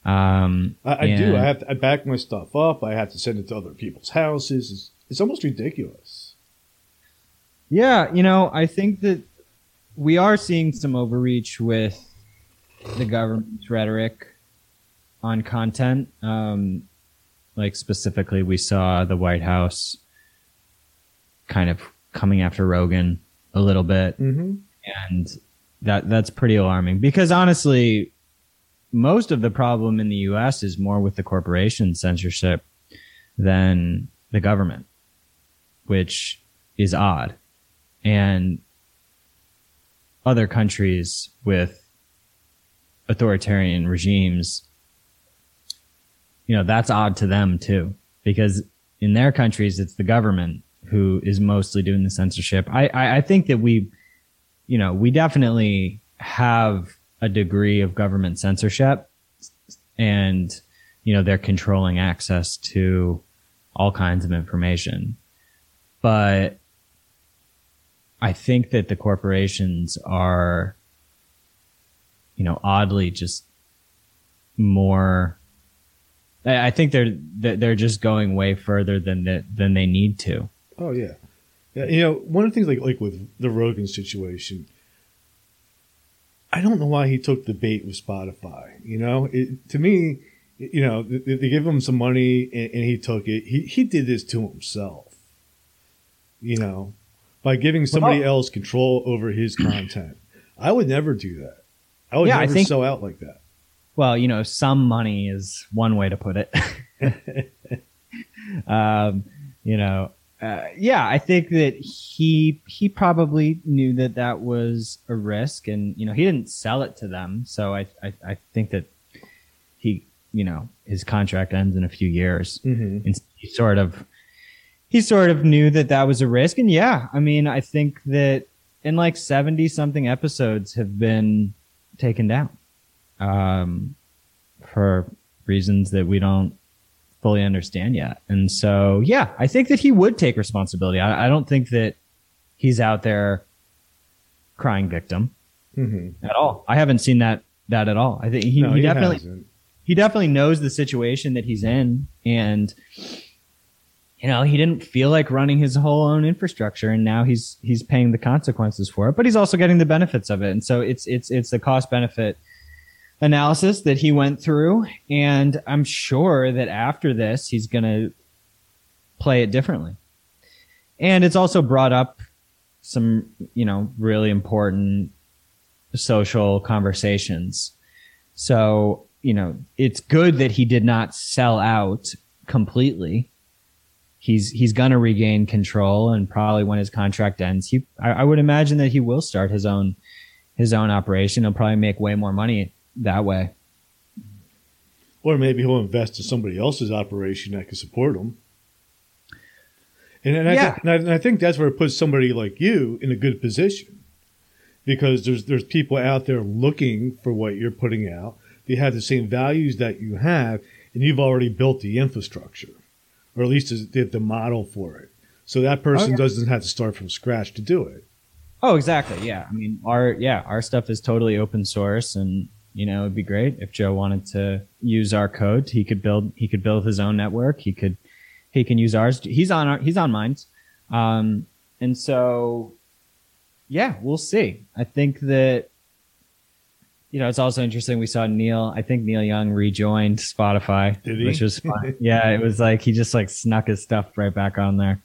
Um, I, I do. I have to I back my stuff up. I have to send it to other people's houses. It's, it's almost ridiculous. Yeah, you know, I think that we are seeing some overreach with the government's rhetoric on content. Um, like specifically, we saw the White House kind of coming after Rogan a little bit, mm-hmm. and that that's pretty alarming. Because honestly, most of the problem in the U.S. is more with the corporation censorship than the government, which is odd, and other countries with authoritarian regimes you know, that's odd to them too, because in their countries, it's the government who is mostly doing the censorship. I, I, I think that we, you know, we definitely have a degree of government censorship and, you know, they're controlling access to all kinds of information. But I think that the corporations are, you know, oddly just more I think they're they're just going way further than the, than they need to. Oh yeah, yeah. You know, one of the things like like with the Rogan situation, I don't know why he took the bait with Spotify. You know, it, to me, you know, they, they gave him some money and, and, he took it. He he did this to himself. You know, by giving somebody well, else control over his content. I would never do that. I would yeah, never I think, sell out like that. Well, you know, some money is one way to put it. [laughs] um, you know, uh, yeah, I think that he he probably knew that that was a risk, and you know, he didn't sell it to them. So I I, I think that he you know his contract ends in a few years, mm-hmm. and he sort of he sort of knew that that was a risk, and yeah, I mean, I think that in like seventy something episodes have been taken down um, for reasons that we don't fully understand yet. And so, yeah, I think that he would take responsibility. I, I don't think that he's out there crying victim mm-hmm. at all. I haven't seen that that at all. I think he, no, he, he definitely hasn't. he definitely knows the situation that he's in, and you know he didn't feel like running his whole own infrastructure, and now he's he's paying the consequences for it. But he's also getting the benefits of it, and so it's it's it's the cost benefit analysis that he went through. And I'm sure that after this, he's going to play it differently. And it's also brought up some, you know, really important social conversations. So, you know, it's good that he did not sell out completely. He's he's gonna regain control, and probably when his contract ends, he I, I would imagine that he will start his own his own operation. He'll probably make way more money that way. Or maybe he'll invest in somebody else's operation that can support him. And, and, yeah. I, th- and I think that's where it puts somebody like you in a good position because there's there's people out there looking for what you're putting out. They have the same values that you have, and you've already built the infrastructure, or at least the, the model for it. So that person oh, yeah. doesn't have to start from scratch to do it. Oh, exactly. Yeah. I mean, our yeah, our stuff is totally open source, and you know, it'd be great if Joe wanted to use our code. He could build he could build his own network. He could he can use ours. He's on our he's on Minds. Um, and so yeah, we'll see. I think that you know, it's also interesting. We saw Neil. I think Neil Young rejoined Spotify, which was fun. [laughs] yeah, it was like he just like snuck his stuff right back on there.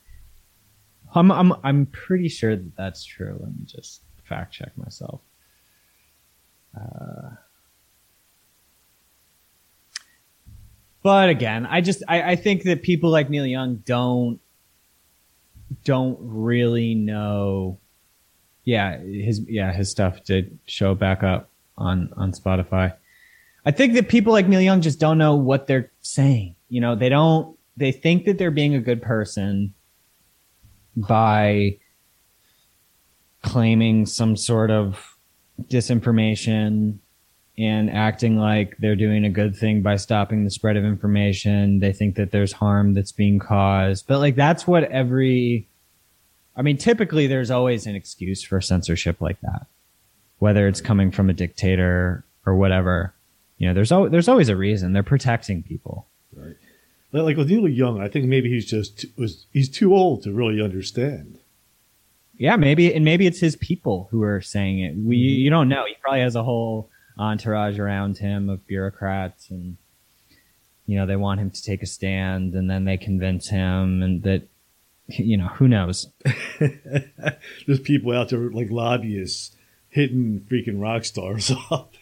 I'm I'm I'm pretty sure that that's true. Let me just fact check myself. Uh, But again, I just I, I think that people like Neil Young don't don't really know. Yeah, his yeah his stuff did show back up on on Spotify. I think that people like Neil Young just don't know what they're saying. You know, they don't they think that they're being a good person by claiming some sort of disinformation and acting like they're doing a good thing by stopping the spread of information. They think that there's harm that's being caused. But like that's what every I mean, typically there's always an excuse for censorship like that. Whether it's coming from a dictator or whatever. You know, there's al- there's always a reason. They're protecting people. Right. Like with Neil Young, I think maybe he's just was he's too old to really understand. Yeah, maybe and maybe it's his people who are saying it. We Mm-hmm. you don't know. He probably has a whole entourage around him of bureaucrats and you know, they want him to take a stand and then they convince him and that you know, who knows. [laughs] There's people out there like lobbyists hitting freaking rock stars [laughs] up.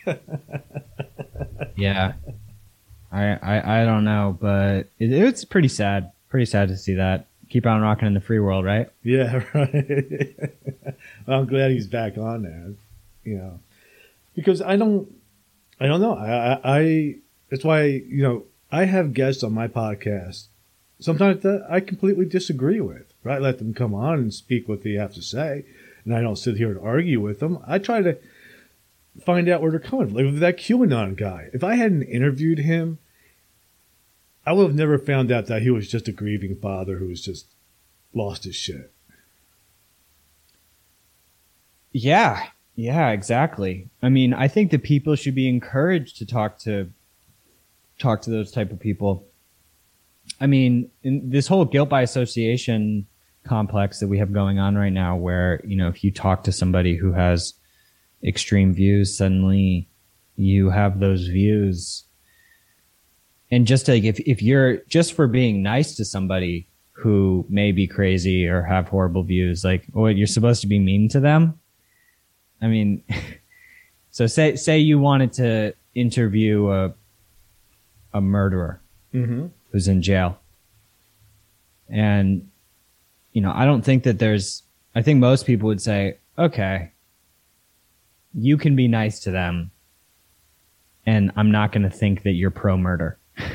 Yeah. I, I I don't know, but it, it's pretty sad. Pretty sad to see that. Keep on rocking in the free world, right? yeah, [laughs] right. I'm glad he's back on there. You know, because I don't, I don't know. I, I, that's why you know I have guests on my podcast sometimes that I completely disagree with. Right, let them come on and speak what they have to say, and I don't sit here and argue with them. I try to find out where they're coming from. Like with that QAnon guy, if I hadn't interviewed him, I would have never found out that he was just a grieving father who was just lost his shit. Yeah, yeah, exactly. I mean, I think that people should be encouraged to talk to talk to those type of people. I mean, in this whole guilt by association complex that we have going on right now, where you know, if you talk to somebody who has extreme views, suddenly you have those views. And just like if if you're just for being nice to somebody who may be crazy or have horrible views, like, oh, you're supposed to be mean to them. I mean, [laughs] so say say you wanted to interview a a murderer Mm-hmm. who's in jail, and you know, I don't think that there's. I think most people would say, okay, you can be nice to them, and I'm not going to think that you're pro murder. [laughs]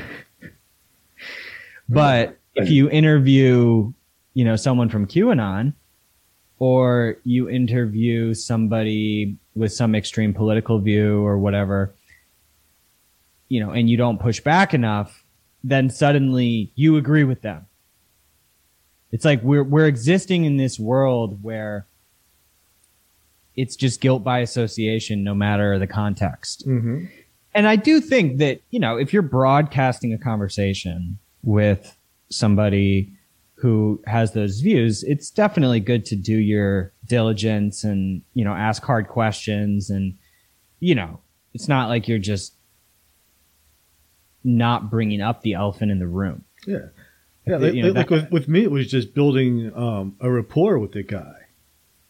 but if you interview, you know, someone from QAnon, or you interview somebody with some extreme political view or whatever, you know, and you don't push back enough, then suddenly you agree with them. It's like we're we're existing in this world where it's just guilt by association no matter the context. Mm-hmm. And I do think that, you know, if you're broadcasting a conversation with somebody who has those views, it's definitely good to do your diligence and, you know, ask hard questions. And, you know, it's not like you're just not bringing up the elephant in the room. Yeah. Yeah, You like, know, like with, with me, it was just building um, a rapport with the guy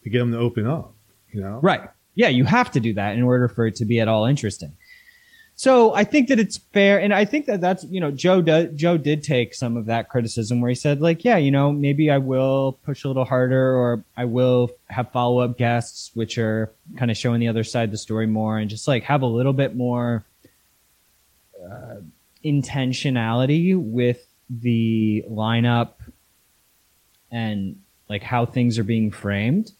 to get him to open up. You know, Right. Yeah, you have to do that in order for it to be at all interesting. So I think that it's fair, and I think that that's you know Joe does, Joe did take some of that criticism where he said like yeah you know maybe I will push a little harder or I will have follow up guests which are kind of showing the other side of the story more and just like have a little bit more uh, intentionality with the lineup and like how things are being framed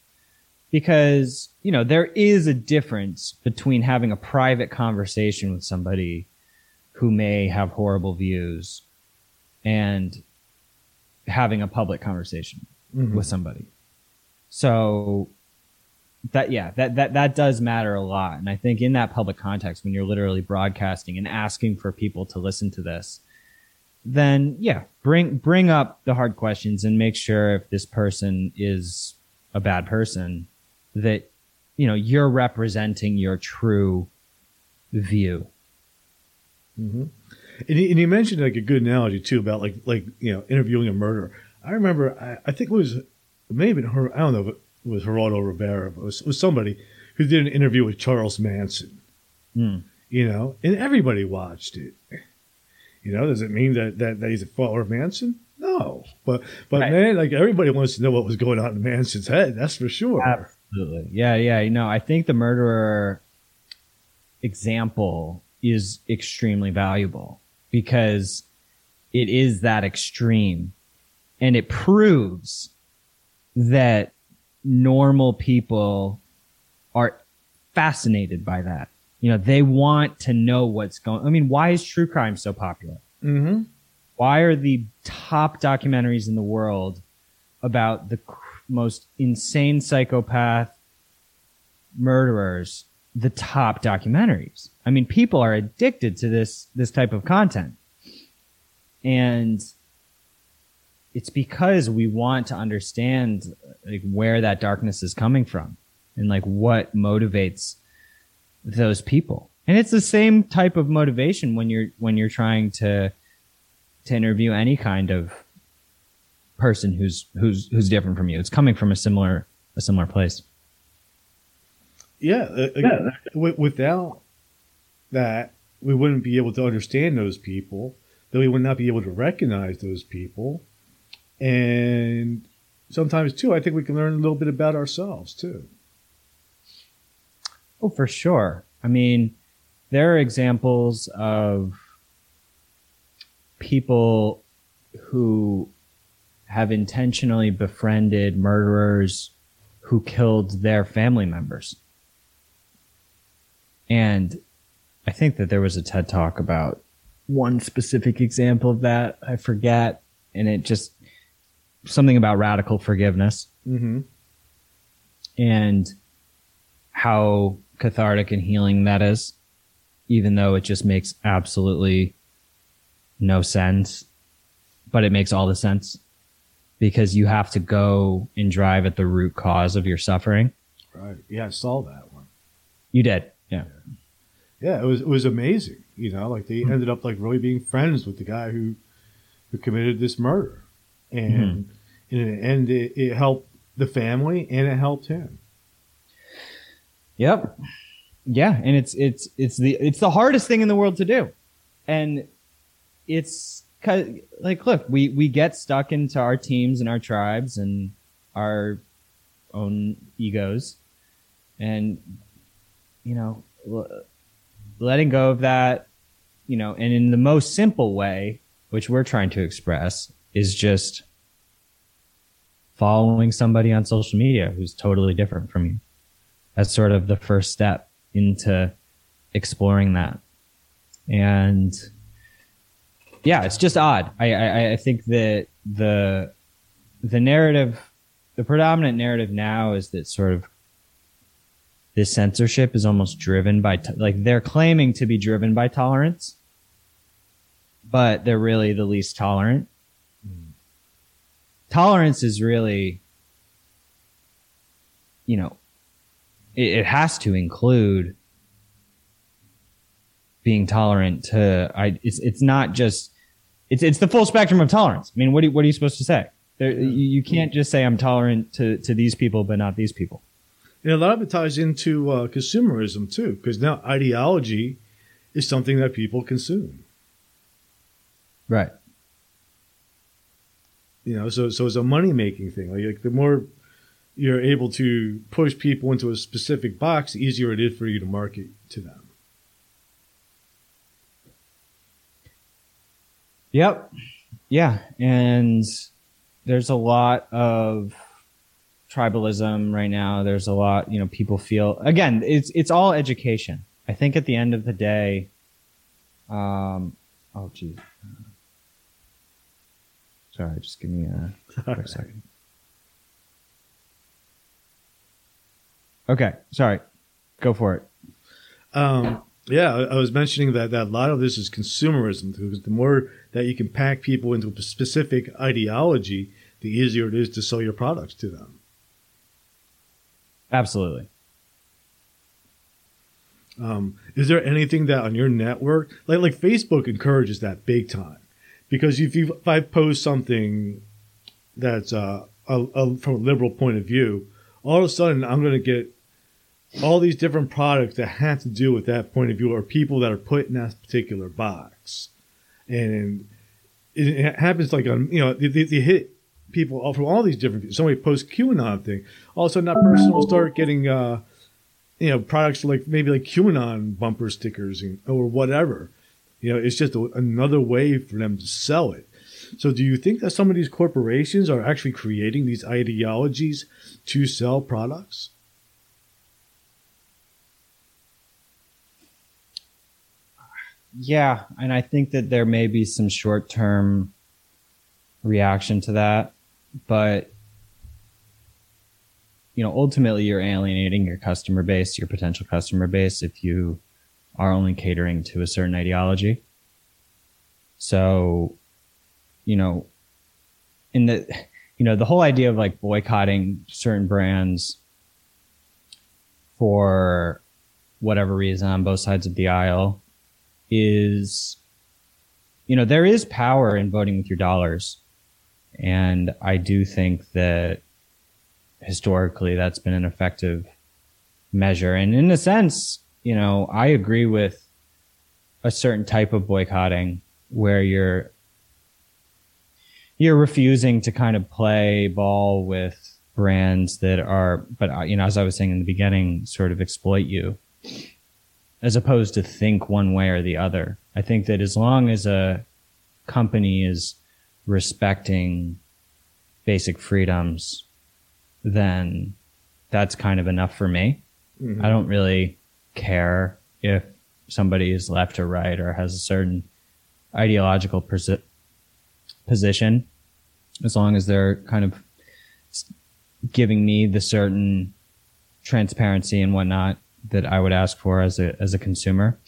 because you know there is a difference between having a private conversation with somebody who may have horrible views and having a public conversation Mhm. with somebody so that yeah that that that does matter a lot and i think in that public context when you're literally broadcasting and asking for people to listen to this then yeah bring bring up the hard questions and make sure if this person is a bad person that you know you're representing your true view hmm And, he, and he mentioned like a good analogy too about like like you know interviewing a murderer. I remember I, I think it was maybe her I don't know if it was Geraldo Rivera, but it was, it was somebody who did an interview with Charles Manson. Hmm. You know, and everybody watched it. You know, does it mean that that, that he's a follower of Manson? No, but but Right. man, like everybody wants to know what was going on in Manson's head. That's for sure. Absolutely. Yeah, yeah. You know, I think the murderer example is extremely valuable because it is that extreme. And it proves that normal people are fascinated by that. You know, they want to know what's going. I mean, why is true crime so popular? Mm-hmm. Why are the top documentaries in the world about the most insane psychopath murderers the top documentaries? I mean, people are addicted to this this type of content. And it's because we want to understand like where that darkness is coming from and like what motivates those people. And it's the same type of motivation when you're when you're trying to to interview any kind of person who's who's who's different from you. It's coming from a similar a similar place. Yeah, uh, yeah. without that, we wouldn't be able to understand those people. That we would not be able to recognize those people, and sometimes too, I think we can learn a little bit about ourselves too. Oh, for sure. I mean, there are examples of people who have intentionally befriended murderers who killed their family members. And I think that there was a TED talk about one specific example of that. I forget. And it just something about radical forgiveness. Mm-hmm. And how cathartic and healing that is, even though it just makes absolutely no sense, but it makes all the sense because you have to go and drive at the root cause of your suffering. Right. Yeah, I saw that one. You did. Yeah. Yeah, it was it was amazing. You know, like they mm-hmm. ended up like really being friends with the guy who who committed this murder, and mm-hmm. in the end, it, it helped the family and it helped him. Yep. Yeah, and it's it's it's the it's the hardest thing in the world to do, and it's cause like look, we we get stuck into our teams and our tribes and our own egos, and you know, letting go of that, you know, and in the most simple way, which we're trying to express, is just following somebody on social media who's totally different from you. That's sort of the first step into exploring that. And yeah, it's just odd. I, I, I think that the the narrative, the predominant narrative now is that sort of this censorship is almost driven by like they're claiming to be driven by tolerance, but they're really the least tolerant. Mm. Tolerance is really, you know, it, it has to include being tolerant to I it's it's not just it's it's the full spectrum of tolerance. I mean, what are, what are you supposed to say? There, you, can't just say I'm tolerant to to these people but not these people. And a lot of it ties into uh, consumerism too, because now ideology is something that people consume. Right. You know, so so it's a money making thing. Like, like the more you're able to push people into a specific box, the easier it is for you to market to them. Yep. Yeah. And there's a lot of tribalism right now. There's a lot, you know, people feel again, it's it's all education. I think at the end of the day, um oh geez. Sorry, just give me a quick [laughs] second. Okay, sorry. Go for it. Um, yeah, I was mentioning that, that a lot of this is consumerism because the more that you can pack people into a specific ideology, the easier it is to sell your products to them. Absolutely. Um, is there anything that on your network, like like Facebook, encourages that big time? Because if you if I post something that's uh, a, a, from a liberal point of view, all of a sudden I'm going to get all these different products that have to do with that point of view or people that are put in that particular box. And it, happens like on, you know, they, they hit people from all these different, somebody posts QAnon thing. All of a sudden that person will start getting, uh, you know, products like maybe like QAnon bumper stickers or whatever. You know, it's just a, another way for them to sell it. So, do you think that some of these corporations are actually creating these ideologies to sell products? Yeah, and I think that there may be some short term reaction to that, but you know, ultimately you're alienating your customer base, your potential customer base, if you are only catering to a certain ideology. So, you know, in the, you know, the whole idea of like boycotting certain brands for whatever reason on both sides of the aisle is, you know, there is power in voting with your dollars. And I do think that historically that's been an effective measure. And in a sense, you know, I agree with a certain type of boycotting where you're you're refusing to kind of play ball with brands that are but you know as I was saying in the beginning sort of exploit you as opposed to think one way or the other. I think that as long as a company is respecting basic freedoms then that's kind of enough for me. Mm-hmm. I don't really care if somebody is left or right or has a certain ideological posi- position as long as they're kind of giving me the certain transparency and whatnot that I would ask for as a as a consumer.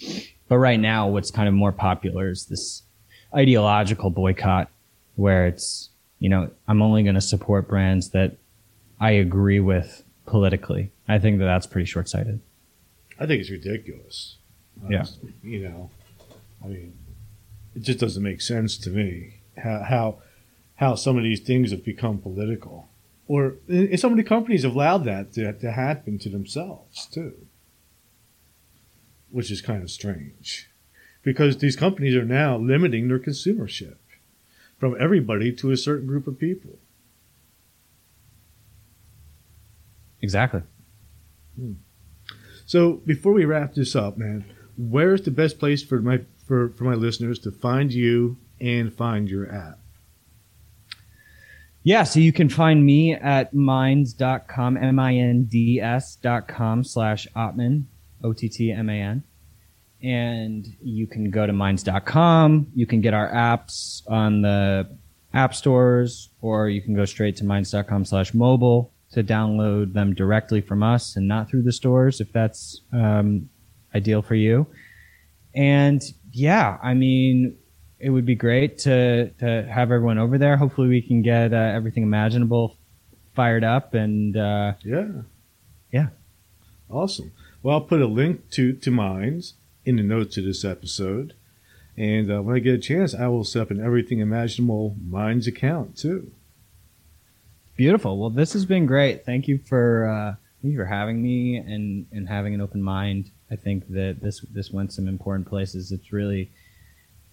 But right now, what's kind of more popular is this ideological boycott, where it's you know I'm only going to support brands that I agree with politically. I think that that's pretty short sighted. I think it's ridiculous. Honestly. Yeah. You know, I mean, it just doesn't make sense to me how how, how some of these things have become political. Or and so many companies have allowed that to, to happen to themselves too, which is kind of strange because these companies are now limiting their consumership from everybody to a certain group of people. Exactly. Hmm. So before we wrap this up, man, where's the best place for my for, for my listeners to find you and find your app? Yeah, so you can find me at minds.com, M-I-N-D-S.com slash Ottman, O-T-T-M-A-N. And you can go to minds.com. You can get our apps on the app stores, or you can go straight to minds.com slash mobile to download them directly from us and not through the stores if that's um, ideal for you. And yeah, I mean, it would be great to to have everyone over there. Hopefully, we can get uh, everything imaginable fired up and uh, yeah, yeah, awesome. Well, I'll put a link to to Minds in the notes of this episode, and uh, when I get a chance, I will set up an everything imaginable Minds account too. Beautiful. Well, this has been great. Thank you for uh, thank you for having me and and having an open mind. I think that this this went some important places. It's really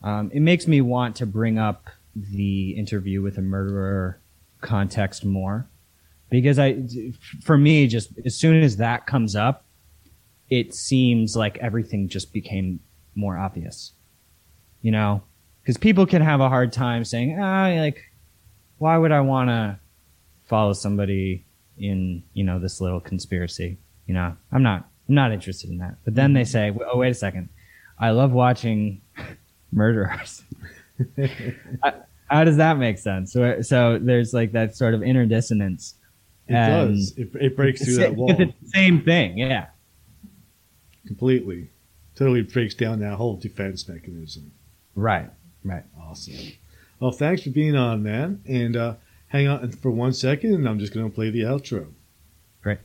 um, it makes me want to bring up the interview with a murderer context more because I for me just as soon as that comes up, it seems like everything just became more obvious. You know, because people can have a hard time saying, ah, like, why would I want to follow somebody in you know this little conspiracy. You know, I'm not I'm not interested in that. But then they say, oh wait a second, I love watching [laughs] murderers. [laughs] How does that make sense? So, so there's like that sort of inner dissonance. It does. It, it breaks through that wall. [laughs] It's the same thing, yeah. Completely, totally breaks down that whole defense mechanism. Right. Right. Awesome. Well, thanks for being on, man. And uh, hang on for one second, and I'm just going to play the outro. Great.